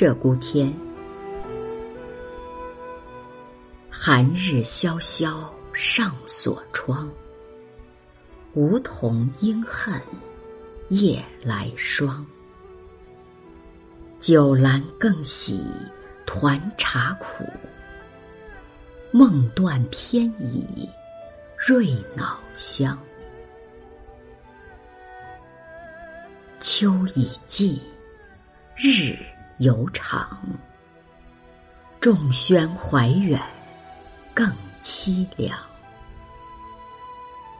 鹧鸪天。寒日萧萧上锁窗，梧桐应恨夜来霜。酒阑更喜团茶苦，梦断偏倚瑞脑香。秋已尽，日犹长，众喧怀远。更凄凉，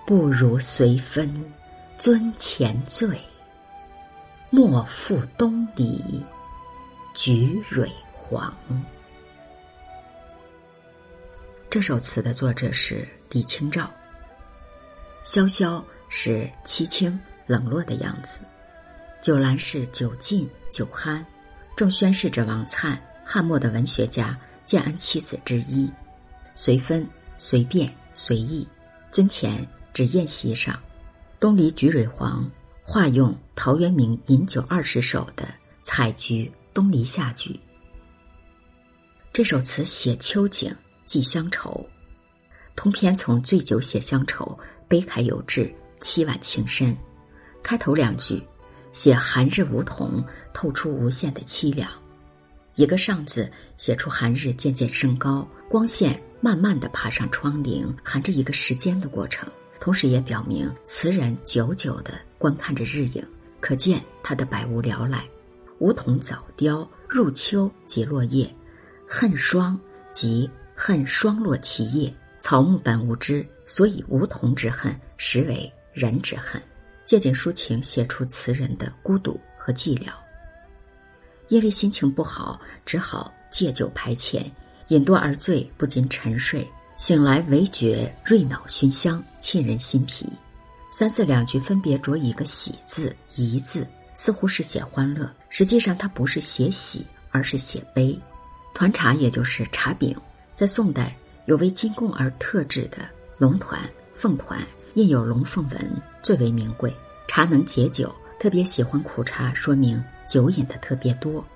不如随分尊前醉，莫负东篱菊蕊黄。这首词的作者是李清照。萧萧是凄清冷落的样子，酒阑是酒尽酒酣，仲宣是指王粲，汉末的文学家，建安七子之一。随分、随便、随意，尊前指宴席上。东篱菊蕊黄，化用陶渊明《饮酒二十首》的“采菊东篱下”句。这首词写秋景，寄乡愁。通篇从醉酒写乡愁，悲慨有致，凄婉情深。开头两句写寒日梧桐，透出无限的凄凉。一个“上”字写出寒日渐渐升高，光线。慢慢的爬上窗棂，含着一个时间的过程，同时也表明词人久久的观看着日影，可见他的百无聊赖。梧桐早凋，入秋即落叶，恨霜即恨霜落其叶。草木本无知，所以梧桐之恨实为人之恨。借景抒情，写出词人的孤独和寂寥。因为心情不好，只好借酒排遣。饮多而醉，不禁沉睡。醒来唯觉瑞脑熏香，沁人心脾。三四两句分别着一个“喜”字、“怡”字，似乎是写欢乐，实际上它不是写喜，而是写悲。团茶也就是茶饼，在宋代有为进贡而特制的龙团、凤团，印有龙凤纹，最为名贵。茶能解酒，特别喜欢苦茶，说明酒饮的特别多。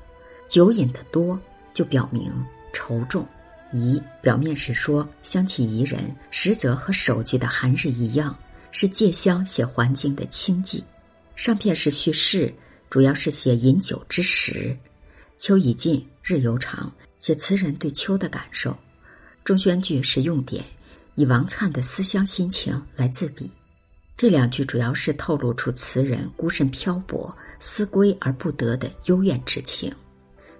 酒饮的多，就表明。愁重，怡表面是说香气宜人，实则和首句的寒日一样，是借香写环境的清寂。上片是叙事，主要是写饮酒之时。秋已尽，日犹长，写词人对秋的感受。中宣句是用典，以王粲的思乡心情来自比。这两句主要是透露出词人孤身漂泊、思归而不得的幽怨之情。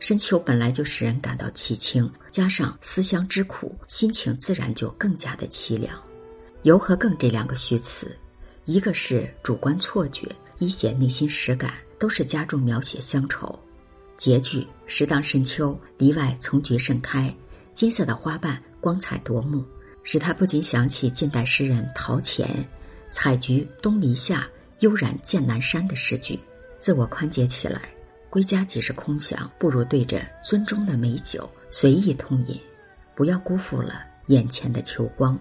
深秋本来就使人感到凄清，加上思乡之苦，心情自然就更加的凄凉。由和更这两个虚词，一个是主观错觉，一写内心实感，都是加重描写乡愁。结句时当深秋，篱外丛菊盛开，金色的花瓣光彩夺目，使他不禁想起近代诗人陶潜“采菊东篱下，悠然见南山”的诗句，自我宽解起来。归家即是空想，不如对着樽中的美酒随意痛饮，不要辜负了眼前的秋光。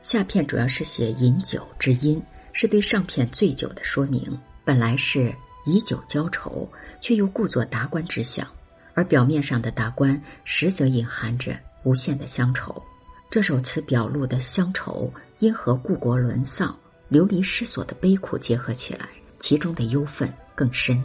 下片主要是写饮酒之音，是对上片醉酒的说明。本来是以酒浇愁，却又故作达观之相，而表面上的达观，实则隐含着无限的乡愁。这首词表露的乡愁，因何故国沦丧、流离失所的悲苦结合起来，其中的忧愤更深。